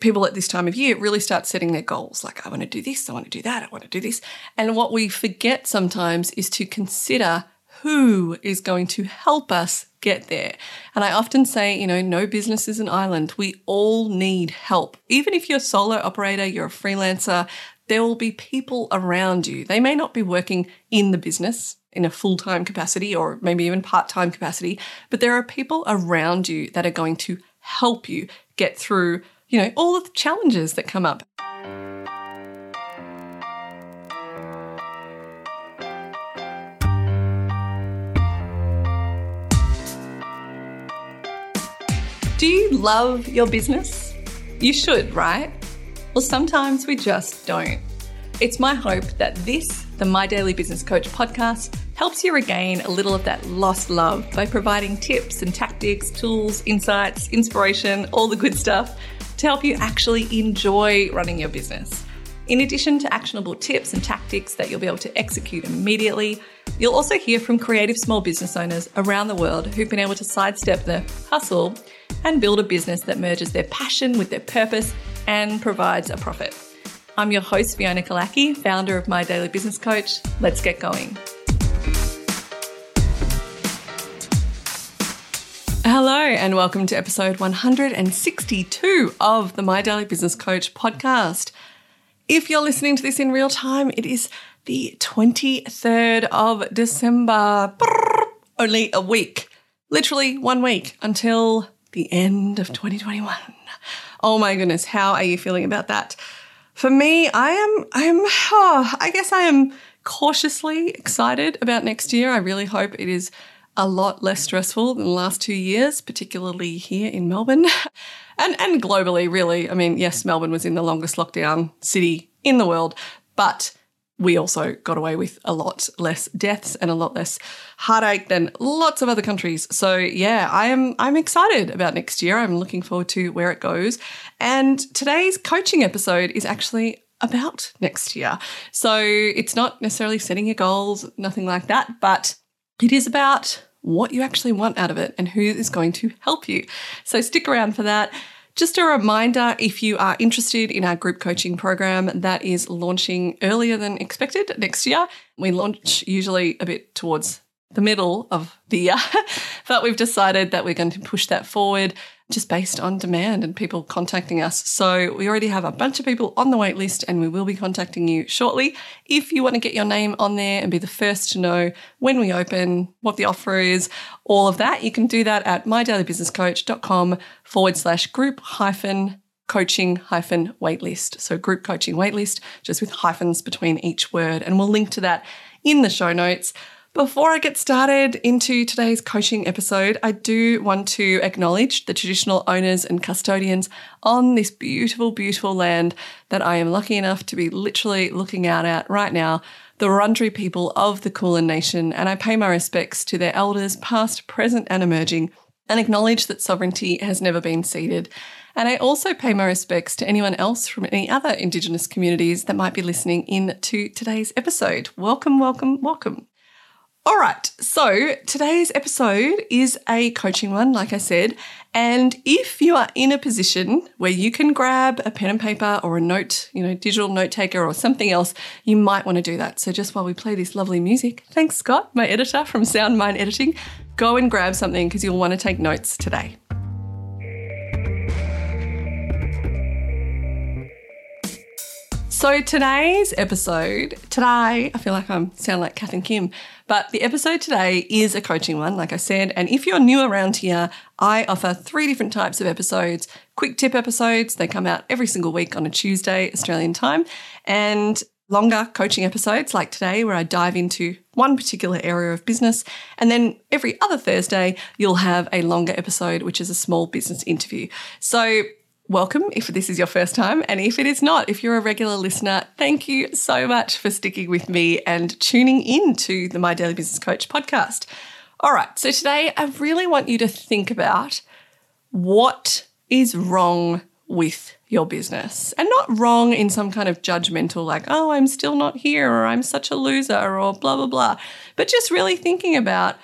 people at this time of year really start setting their goals like, I want to do this, I want to do that, I want to do this. And what we forget sometimes is to consider who is going to help us get there. And I often say, you know, no business is an island. We all need help. Even if you're a solo operator, you're a freelancer, there will be people around you. They may not be working in the business in a full time capacity or maybe even part time capacity, but there are people around you that are going to help you get through, you know, all of the challenges that come up. Do you love your business? You should, right? Well, sometimes we just don't. It's my hope that this, the My Daily Business Coach podcast, helps you regain a little of that lost love by providing tips and tactics, tools, insights, inspiration, all the good stuff to help you actually enjoy running your business. In addition to actionable tips and tactics that you'll be able to execute immediately, you'll also hear from creative small business owners around the world who've been able to sidestep the hustle and build a business that merges their passion with their purpose and provides a profit. I'm your host, Fiona Killackey, founder of My Daily Business Coach. Let's get going. Hello, and welcome to episode 162 of the My Daily Business Coach podcast. If you're listening to this in real time, it is the 23rd of December. Brrr, only a week, literally one week until the end of 2021. Oh my goodness, how are you feeling about that? For me, I am, I am, oh, I guess I am cautiously excited about next year. I really hope it is a lot less stressful than the last two years, particularly here in Melbourne and, and globally, really. I mean, yes, Melbourne was in the longest lockdown city in the world, but we also got away with a lot less deaths and a lot less heartache than lots of other countries. So yeah, I am I'm excited about next year. I'm looking forward to where it goes. And today's coaching episode is actually about next year. So it's not necessarily setting your goals, nothing like that, but it is about what you actually want out of it and who is going to help you. So stick around for that. Just a reminder if you are interested in our group coaching program that is launching earlier than expected next year. We launch usually a bit towards the middle of the year, but we've decided that we're going to push that forward just based on demand and people contacting us. So we already have a bunch of people on the wait list and we will be contacting you shortly. If you want to get your name on there and be the first to know when we open, what the offer is, all of that, you can do that at mydailybusinesscoach.com forward slash group hyphen coaching hyphen waitlist. So group coaching waitlist, just with hyphens between each word. And we'll link to that in the show notes. Before I get started into today's coaching episode, I do want to acknowledge the traditional owners and custodians on this beautiful, beautiful land that I am lucky enough to be literally looking out at right now, the Wurundjeri people of the Kulin Nation, and I pay my respects to their elders, past, present, and emerging, and acknowledge that sovereignty has never been ceded. And I also pay my respects to anyone else from any other Indigenous communities that might be listening in to today's episode. Welcome, welcome, welcome. All right, so today's episode is a coaching one, like I said. And if you are in a position where you can grab a pen and paper or a note, you know, digital note taker or something else, you might want to do that. So just while we play this lovely music, thanks, Scott, my editor from Sound Mind Editing, go and grab something because you'll want to take notes today. So today's episode, today, I feel like I'm sound like Kath and Kim, but the episode today is a coaching one, like I said. And if you're new around here, I offer three different types of episodes. Quick tip episodes, they come out every single week on a Tuesday, Australian time, and longer coaching episodes like today, where I dive into one particular area of business. And then every other Thursday, you'll have a longer episode, which is a small business interview. So welcome if this is your first time. And if it is not, if you're a regular listener, thank you so much for sticking with me and tuning in to the My Daily Business Coach podcast. All right, so today I really want you to think about what is wrong with your business and not wrong in some kind of judgmental, like, oh, I'm still not here or I'm such a loser or blah, blah, blah, but just really thinking about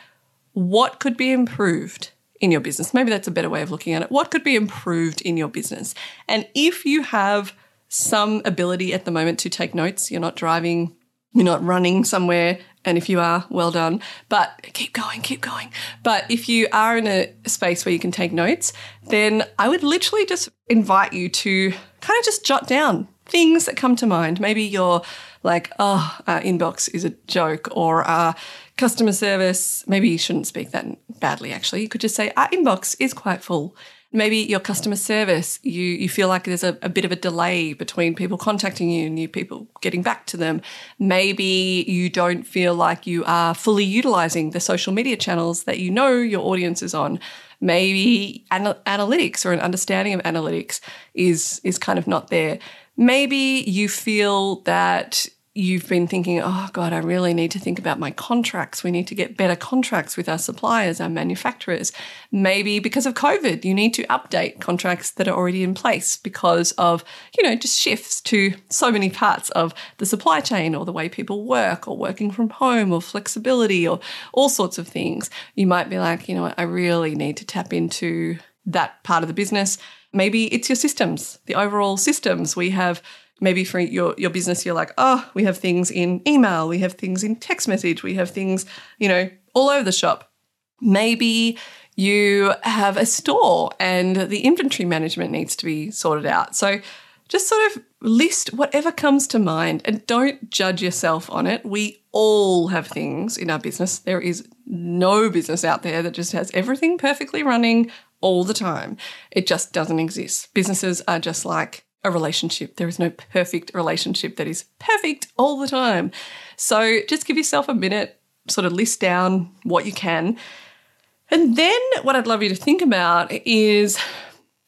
what could be improved in your business? Maybe that's a better way of looking at it. What could be improved in your business? And if you have some ability at the moment to take notes, you're not driving, you're not running somewhere, and if you are, well done. But keep going, keep going. But if you are in a space where you can take notes, then I would literally just invite you to kind of just jot down things that come to mind. Maybe you're like, oh, our inbox is a joke, or our customer service. Maybe you shouldn't speak that badly, actually. You could just say, our inbox is quite full. Maybe your customer service, you, you feel like there's a, a bit of a delay between people contacting you and you people getting back to them. Maybe you don't feel like you are fully utilizing the social media channels that you know your audience is on maybe anal- analytics or an understanding of analytics is is kind of not there maybe you feel that you've been thinking, oh God, I really need to think about my contracts. We need to get better contracts with our suppliers, our manufacturers. Maybe because of COVID, you need to update contracts that are already in place because of, you know, just shifts to so many parts of the supply chain or the way people work or working from home or flexibility or all sorts of things. You might be like, you know I really need to tap into that part of the business. Maybe it's your systems, the overall systems. We have maybe for your, your business, you're like, oh, we have things in email, we have things in text message, we have things, you know, all over the shop. Maybe you have a store and the inventory management needs to be sorted out. So just sort of list whatever comes to mind and don't judge yourself on it. We all have things in our business. There is no business out there that just has everything perfectly running all the time. It just doesn't exist. Businesses are just like a relationship. There is no perfect relationship that is perfect all the time. So just give yourself a minute, sort of list down what you can. And then what I'd love you to think about is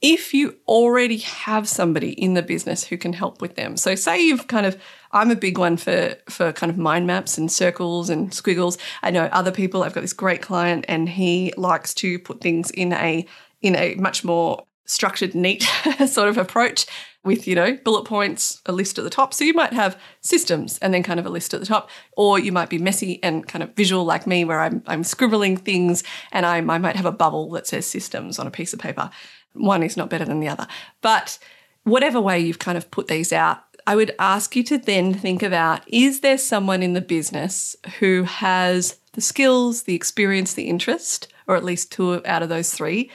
if you already have somebody in the business who can help with them. So say you've kind of I'm a big one for for kind of mind maps and circles and squiggles. I know other people, I've got this great client and he likes to put things in a in a much more structured, neat sort of approach with, you know, bullet points, a list at the top. So you might have systems and then kind of a list at the top, or you might be messy and kind of visual like me, where I'm, I'm scribbling things and I'm, I might have a bubble that says systems on a piece of paper. One is not better than the other. But whatever way you've kind of put these out, I would ask you to then think about is there someone in the business who has the skills, the experience, the interest, or at least two out of those three,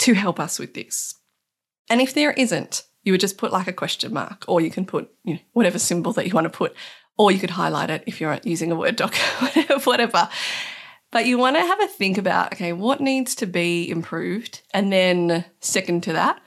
to help us with this? And if there isn't, you would just put like a question mark, or you can put you know, whatever symbol that you want to put, or you could highlight it if you're using a Word doc, whatever. But you want to have a think about okay, what needs to be improved? And then, second to that,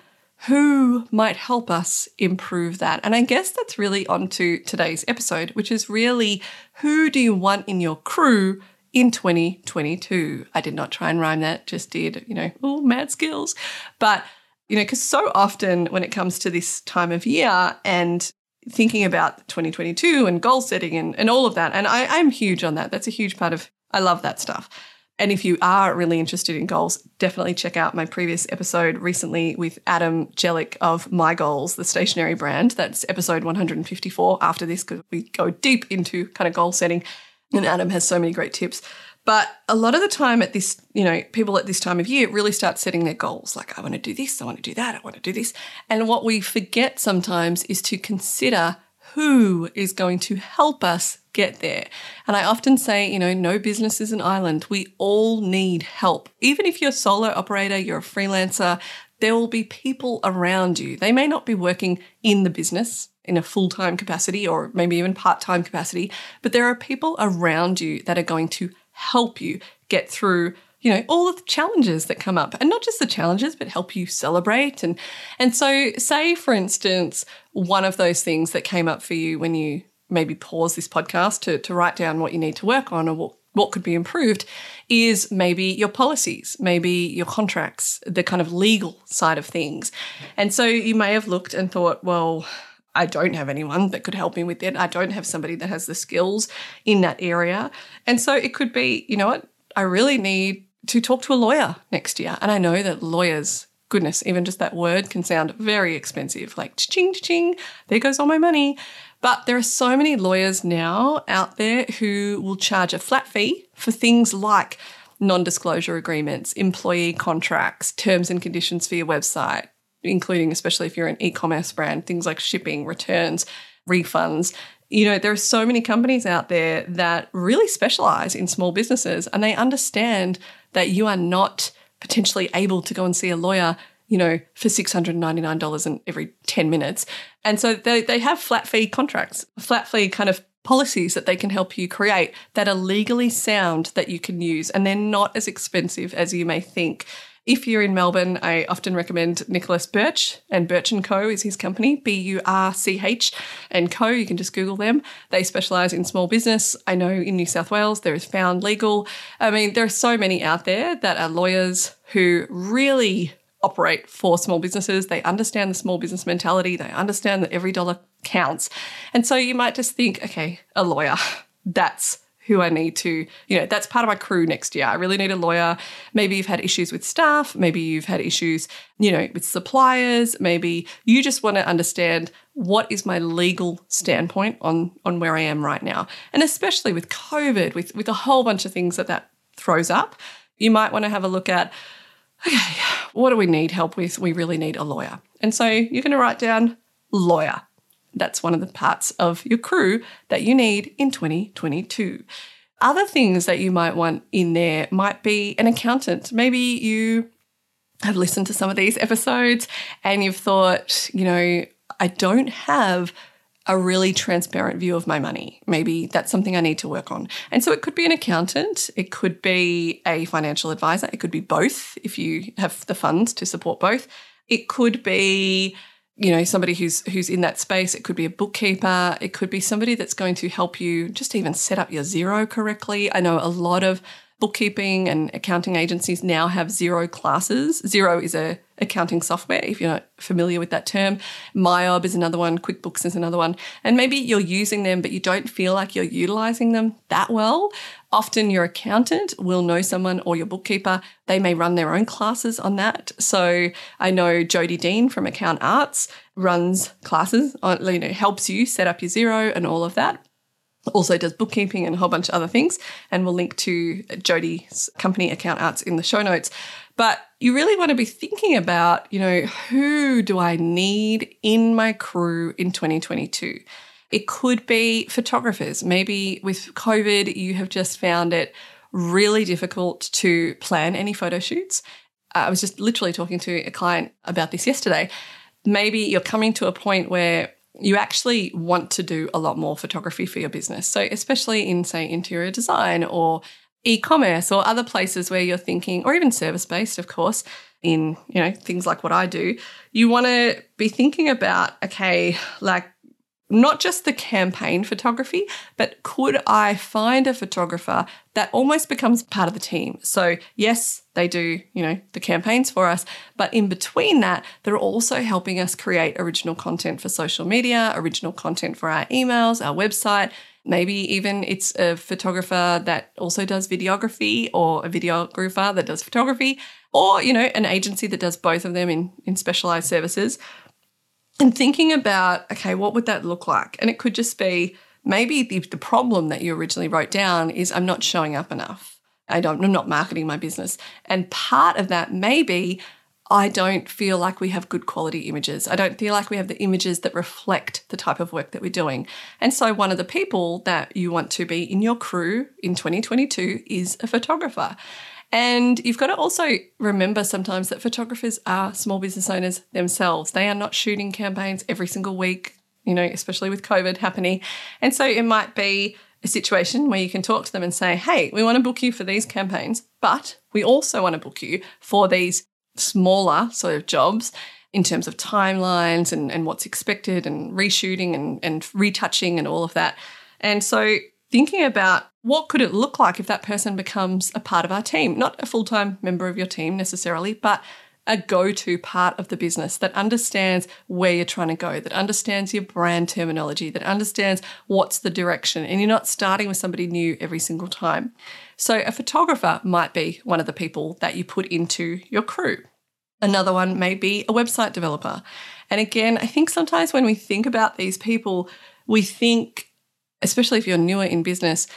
who might help us improve that? And I guess that's really onto today's episode, which is really who do you want in your crew in 2022? I did not try and rhyme that, just did, you know, oh, mad skills. But you know, because so often when it comes to this time of year and thinking about 2022 and goal setting and, and all of that, and I, I'm huge on that. That's a huge part of, I love that stuff. And if you are really interested in goals, definitely check out my previous episode recently with Adam Jellick of My Goals, the stationery brand. That's episode 154 after this, because we go deep into kind of goal setting. And Adam has so many great tips. But a lot of the time at this, you know, people at this time of year really start setting their goals like, I want to do this, I want to do that, I want to do this. And what we forget sometimes is to consider who is going to help us get there. And I often say, you know, no business is an island. We all need help. Even if you're a solo operator, you're a freelancer, there will be people around you. They may not be working in the business in a full time capacity or maybe even part time capacity, but there are people around you that are going to help you get through you know all of the challenges that come up and not just the challenges but help you celebrate and and so say for instance one of those things that came up for you when you maybe pause this podcast to, to write down what you need to work on or what could be improved is maybe your policies, maybe your contracts, the kind of legal side of things. And so you may have looked and thought, well, I don't have anyone that could help me with it. I don't have somebody that has the skills in that area. And so it could be, you know what, I really need to talk to a lawyer next year. And I know that lawyers, goodness, even just that word can sound very expensive, like ching ching, there goes all my money. But there are so many lawyers now out there who will charge a flat fee for things like non disclosure agreements, employee contracts, terms and conditions for your website, including, especially if you're an e commerce brand, things like shipping, returns, refunds. You know, there are so many companies out there that really specialize in small businesses and they understand that you are not potentially able to go and see a lawyer you know, for $699 in every 10 minutes. And so they, they have flat fee contracts, flat fee kind of policies that they can help you create that are legally sound that you can use. And they're not as expensive as you may think. If you're in Melbourne, I often recommend Nicholas Birch and Birch and Co is his company, B U R C H and Co. You can just Google them. They specialize in small business. I know in New South Wales there is Found Legal. I mean, there are so many out there that are lawyers who really operate for small businesses. They understand the small business mentality. They understand that every dollar counts. And so you might just think, okay, a lawyer, that's who I need to, you know, that's part of my crew next year. I really need a lawyer. Maybe you've had issues with staff. Maybe you've had issues, you know, with suppliers. Maybe you just want to understand what is my legal standpoint on, on where I am right now. And especially with COVID, with, with a whole bunch of things that that throws up, you might want to have a look at, okay, what do we need help with? We really need a lawyer. And so you're going to write down lawyer. That's one of the parts of your crew that you need in 2022. Other things that you might want in there might be an accountant. Maybe you have listened to some of these episodes and you've thought, you know, I don't have a really transparent view of my money. Maybe that's something I need to work on. And so it could be an accountant, it could be a financial advisor, it could be both if you have the funds to support both. It could be you know somebody who's who's in that space it could be a bookkeeper it could be somebody that's going to help you just even set up your Xero correctly i know a lot of bookkeeping and accounting agencies now have Xero classes. Xero is a accounting software, if you're not familiar with that term. MYOB is another one, QuickBooks is another one. And maybe you're using them, but you don't feel like you're utilizing them that well. Often your accountant will know someone or your bookkeeper. They may run their own classes on that. So I know Jody Dean from Account Arts runs classes on, you know, helps you set up your Xero and all of that also does bookkeeping and a whole bunch of other things. And we'll link to Jody's company account arts in the show notes. But you really want to be thinking about, you know, who do I need in my crew in 2022? It could be photographers. Maybe with COVID, you have just found it really difficult to plan any photo shoots. Uh, I was just literally talking to a client about this yesterday. Maybe you're coming to a point where you actually want to do a lot more photography for your business. So, especially in, say, interior design or e commerce or other places where you're thinking, or even service based, of course, in you know things like what I do, you want to be thinking about okay, like not just the campaign photography, but could I find a photographer that almost becomes part of the team? So, yes, they do, you know, the campaigns for us, but in between that, they're also helping us create original content for social media, original content for our emails, our website. Maybe even it's a photographer that also does videography or a videographer that does photography or, you know, an agency that does both of them in, in specialized services and thinking about, okay, what would that look like? And it could just be maybe the, the problem that you originally wrote down is I'm not showing up enough. I don't, I'm not marketing my business. And part of that may be I don't feel like we have good quality images. I don't feel like we have the images that reflect the type of work that we're doing. And so, one of the people that you want to be in your crew in 2022 is a photographer. And you've got to also remember sometimes that photographers are small business owners themselves. They are not shooting campaigns every single week, you know, especially with COVID happening. And so it might be a situation where you can talk to them and say, hey, we want to book you for these campaigns, but we also want to book you for these smaller sort of jobs in terms of timelines and, and what's expected and reshooting and, and retouching and all of that. And so thinking about what could it look like if that person becomes a part of our team, not a full time member of your team necessarily, but a go to part of the business that understands where you're trying to go, that understands your brand terminology, that understands what's the direction, and you're not starting with somebody new every single time. So, a photographer might be one of the people that you put into your crew. Another one may be a website developer. And again, I think sometimes when we think about these people, we think, especially if you're newer in business,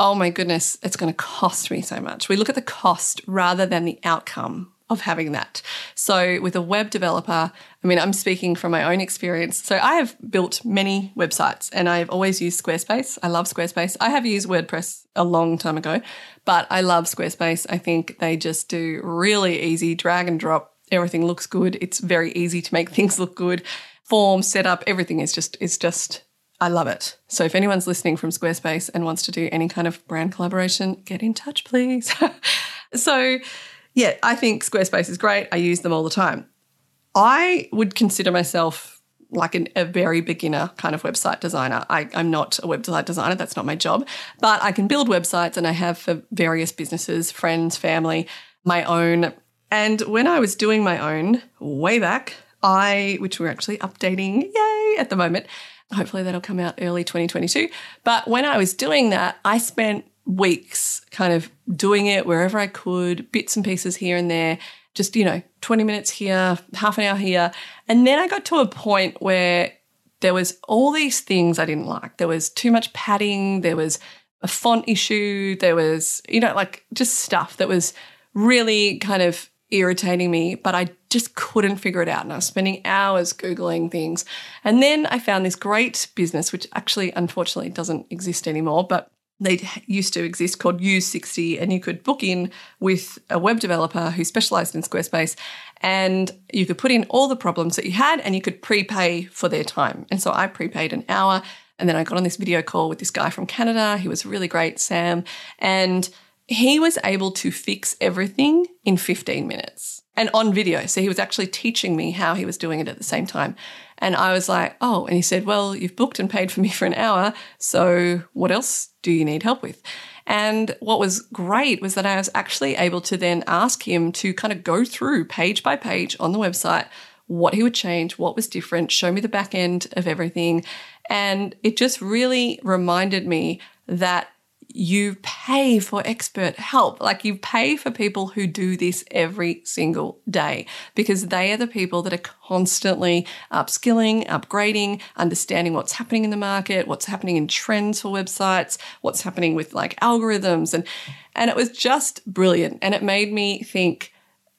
oh my goodness, it's going to cost me so much. We look at the cost rather than the outcome of having that. So, with a web developer, I mean, I'm speaking from my own experience. So, I have built many websites and I've always used Squarespace. I love Squarespace. I have used WordPress a long time ago, but I love Squarespace. I think they just do really easy drag and drop. Everything looks good. It's very easy to make things look good. Form, setup, everything is just is just I love it. So if anyone's listening from Squarespace and wants to do any kind of brand collaboration, get in touch, please. so yeah, I think Squarespace is great. I use them all the time. I would consider myself like an, a very beginner kind of website designer. I, am not a website designer, that's not my job, but I can build websites and I have for various businesses, friends, family, my own. And when I was doing my own way back, I, which we're actually updating, yay, at the moment, hopefully that'll come out early 2022. But when I was doing that, I spent weeks kind of doing it wherever I could, bits and pieces here and there, just, you know, 20 minutes here, half an hour here. And then I got to a point where there was all these things I didn't like. There was too much padding, there was a font issue, there was, you know, like just stuff that was really kind of irritating me, but I just couldn't figure it out. And I was spending hours Googling things. And then I found this great business, which actually, unfortunately, doesn't exist anymore, but they used to exist called Use60, and you could book in with a web developer who specialized in Squarespace, and you could put in all the problems that you had, and you could prepay for their time. And so I prepaid an hour, and then I got on this video call with this guy from Canada. He was really great, Sam, and he was able to fix everything in 15 minutes and on video. So he was actually teaching me how he was doing it at the same time. And I was like, oh, and he said, well, you've booked and paid for me for an hour. So what else do you need help with? And what was great was that I was actually able to then ask him to kind of go through page by page on the website what he would change, what was different, show me the back end of everything. And it just really reminded me that you pay for expert help. Like you pay for people who do this every single day because they are the people that are constantly upskilling, upgrading, understanding what's happening in the market, what's happening in trends for websites, what's happening with like algorithms and and it was just brilliant and it made me think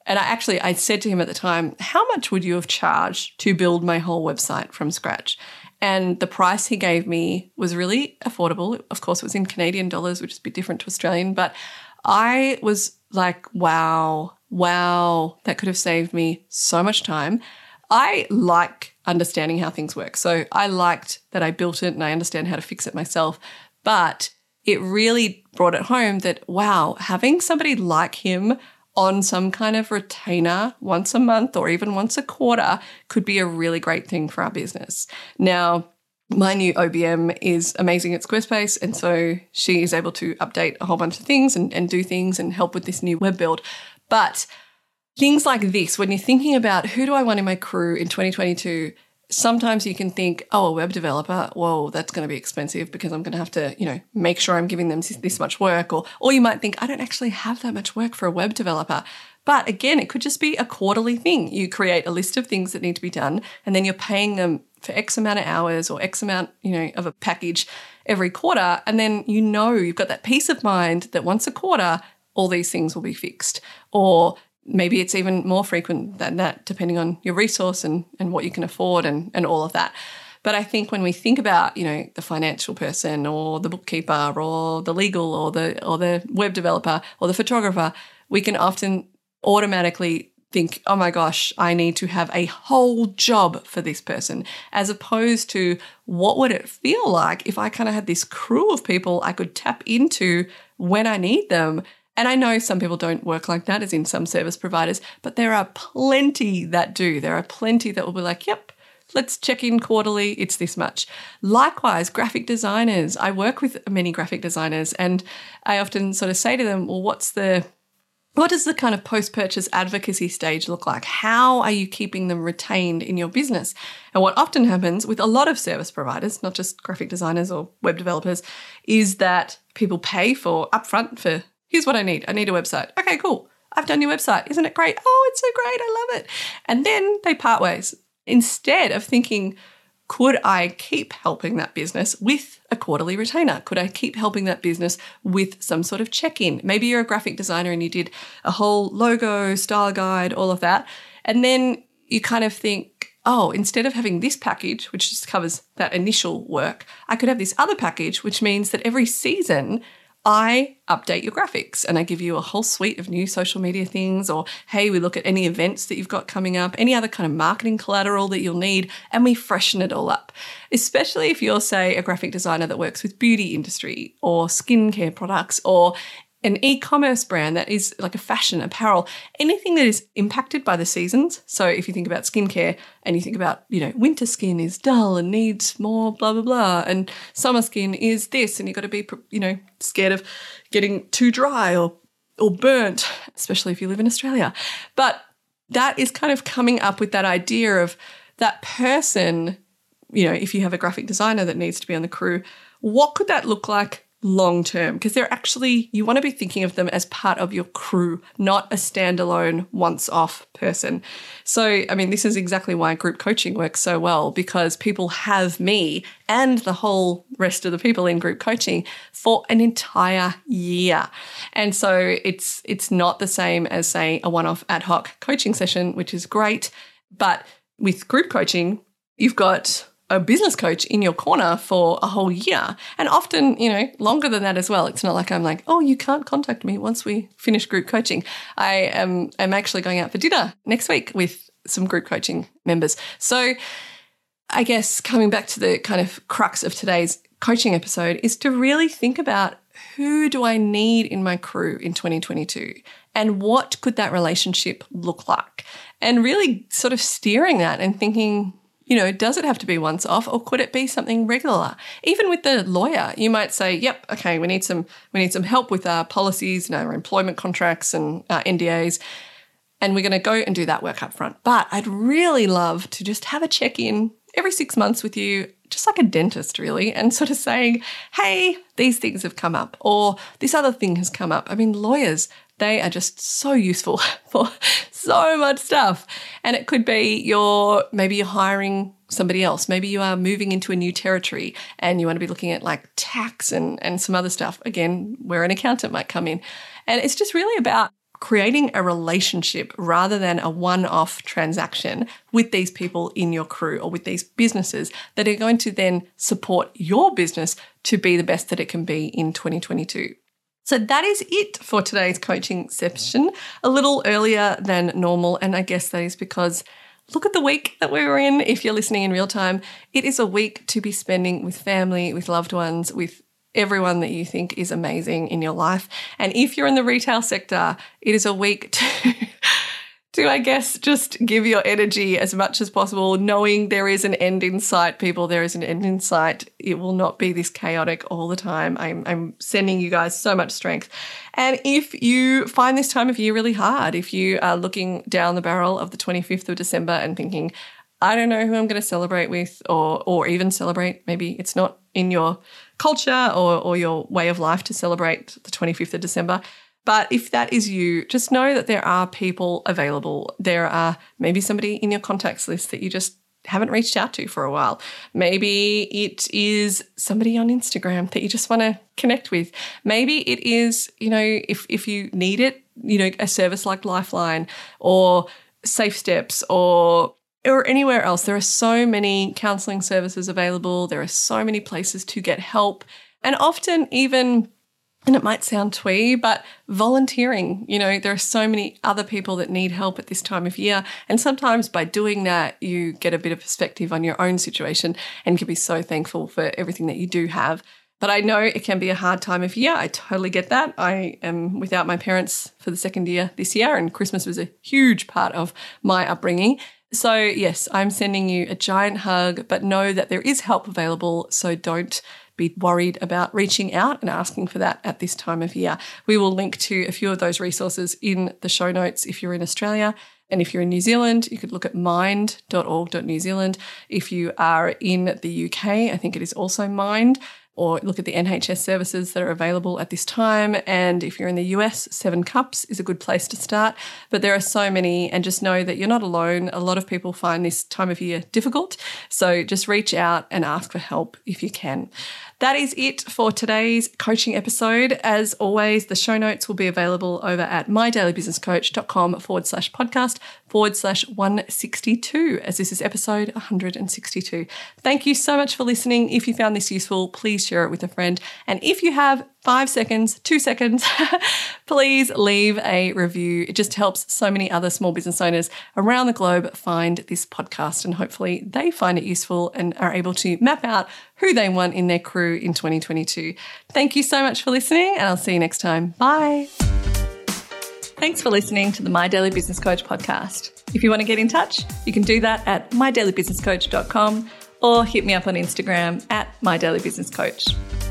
and I actually I said to him at the time, how much would you have charged to build my whole website from scratch? And the price he gave me was really affordable. Of course, it was in Canadian dollars, which is a bit different to Australian, but I was like, wow, wow, that could have saved me so much time. I like understanding how things work. So I liked that I built it and I understand how to fix it myself. But it really brought it home that, wow, having somebody like him on some kind of retainer once a month or even once a quarter could be a really great thing for our business. Now, my new OBM is amazing at Squarespace, and so she is able to update a whole bunch of things and, and do things and help with this new web build. But things like this, when you're thinking about who do I want in my crew in 2022, sometimes you can think, oh, a web developer, whoa, that's going to be expensive because I'm going to have to, you know, make sure I'm giving them this much work. Or, or you might think, I don't actually have that much work for a web developer. But again, it could just be a quarterly thing. You create a list of things that need to be done, and then you're paying them for X amount of hours or X amount, you know, of a package every quarter. And then you know you've got that peace of mind that once a quarter, all these things will be fixed. Or maybe it's even more frequent than that, depending on your resource and, and what you can afford and, and all of that. But I think when we think about, you know, the financial person or the bookkeeper or the legal or the or the web developer or the photographer, we can often automatically think, oh my gosh, I need to have a whole job for this person, as opposed to what would it feel like if I kind of had this crew of people I could tap into when I need them and I know some people don't work like that, as in some service providers, but there are plenty that do. There are plenty that will be like, yep, let's check in quarterly, it's this much. Likewise, graphic designers. I work with many graphic designers and I often sort of say to them, well, what's the what does the kind of post purchase advocacy stage look like? How are you keeping them retained in your business? And what often happens with a lot of service providers, not just graphic designers or web developers, is that people pay for upfront for Here's what I need. I need a website. Okay, cool. I've done your website. Isn't it great? Oh, it's so great. I love it. And then they part ways. Instead of thinking, could I keep helping that business with a quarterly retainer? Could I keep helping that business with some sort of check in? Maybe you're a graphic designer and you did a whole logo, style guide, all of that. And then you kind of think, oh, instead of having this package, which just covers that initial work, I could have this other package, which means that every season I update your graphics and I give you a whole suite of new social media things, or hey, we look at any events that you've got coming up, any other kind of marketing collateral that you'll need, and we freshen it all up. Especially if you're, say, a graphic designer that works with beauty industry or skincare products or an e-commerce brand that is like a fashion apparel anything that is impacted by the seasons. So if you think about skincare and you think about you know winter skin is dull and needs more blah blah blah and summer skin is this and you've got to be you know scared of getting too dry or or burnt especially if you live in australia. But that is kind of coming up with that idea of that person you know if you have a graphic designer that needs to be on the crew what could that look like long term because they're actually, you want to be thinking of them as part of your crew, not a standalone once off person. So, I mean, this is exactly why group coaching works so well because people have me and the whole rest of the people in group coaching for an entire year. And so it's it's not the same as say a one-off ad hoc coaching session, which is great, but with group coaching, you've got a business coach in your corner for a whole year. And often you know longer than that as well. It's not like i'm like oh you can't contact me once we finish group coaching. I am i'm actually going out for dinner next week with some group coaching members. So i guess coming back to the kind of crux of today's coaching episode is to really think about who do i need in my crew in 2022 and what could that relationship look like? And really sort of steering that and thinking you know, does it have to be once off or could it be something regular? Even with the lawyer, you might say, yep, okay, we need some we need some help with our policies and our employment contracts and our NDAs. And we're going to go and do that work up front. But I'd really love to just have a check in every six months with you, just like a dentist, really, and sort of saying, hey, these things have come up, or this other thing has come up. I mean, lawyers, they are just so useful for so much stuff. And it could be you're maybe you're hiring somebody else. Maybe you are moving into a new territory and you want to be looking at like tax and, and some other stuff. Again, where an accountant might come in. And it's just really about creating a relationship rather than a one off transaction with these people in your crew or with these businesses that are going to then support your business to be the best that it can be in 2022. So that is it for today's coaching session. A little earlier than normal, and I guess that is because look at the week that we are in. If you're listening in real time, it is a week to be spending with family, with loved ones, with everyone that you think is amazing in your life. And if you're in the retail sector, it is a week to to, I guess, just give your energy as much as possible, knowing there is an end in sight, people. There is an end in sight. It will not be this chaotic all the time. I'm, I'm sending you guys so much strength. And if you find this time of year really hard, if you are looking down the barrel of the 25th of December and thinking, I don't know who I'm going to celebrate with, or or even celebrate. Maybe it's not in your culture or, or your way of life to celebrate the 25th of December. But if that is you, just know that there are people available. There are maybe somebody in your contacts list that you just haven't reached out to for a while. Maybe it is somebody on Instagram that you just want to connect with. Maybe it is, you know, if if you need it, you know, a service like Lifeline or Safe Steps or or anywhere else. There are so many counseling services available. There are so many places to get help. And often even and it might sound twee, but volunteering, you know, there are so many other people that need help at this time of year. And sometimes by doing that, you get a bit of perspective on your own situation and can be so thankful for everything that you do have. But I know it can be a hard time of year. I totally get that. I am without my parents for the second year this year, and Christmas was a huge part of my upbringing. So, yes, I'm sending you a giant hug, but know that there is help available. So don't be worried about reaching out and asking for that at this time of year. We will link to a few of those resources in the show notes if you're in Australia. And if you're in New Zealand, you could look at mind.org.new Zealand. If you are in the UK, I think it is also mind. or look at the NHS services that are available at this time. And if you're in the US, Seven Cups is a good place to start. But there are so many, and just know that you're not alone. A lot of people find this time of year difficult. So just reach out and ask for help if you can. That is it for today's coaching episode. As always, the show notes will be available over at mydailybusinesscoach.com forward slash podcast forward slash 162, as this is episode 162. Thank you so much for listening. If you found this useful, please share it with a friend. And if you have five seconds, two seconds, please leave a review. It just helps so many other small business owners around the globe find this podcast and hopefully they find it useful and are able to map out who they want in their crew in 2022. Thank you so much for listening and I'll see you next time. Bye. Thanks for listening to the My Daily Business Coach podcast. If you want to get in touch, you can do that at mydailybusinesscoach.com or hit me up on Instagram at mydailybusinesscoach.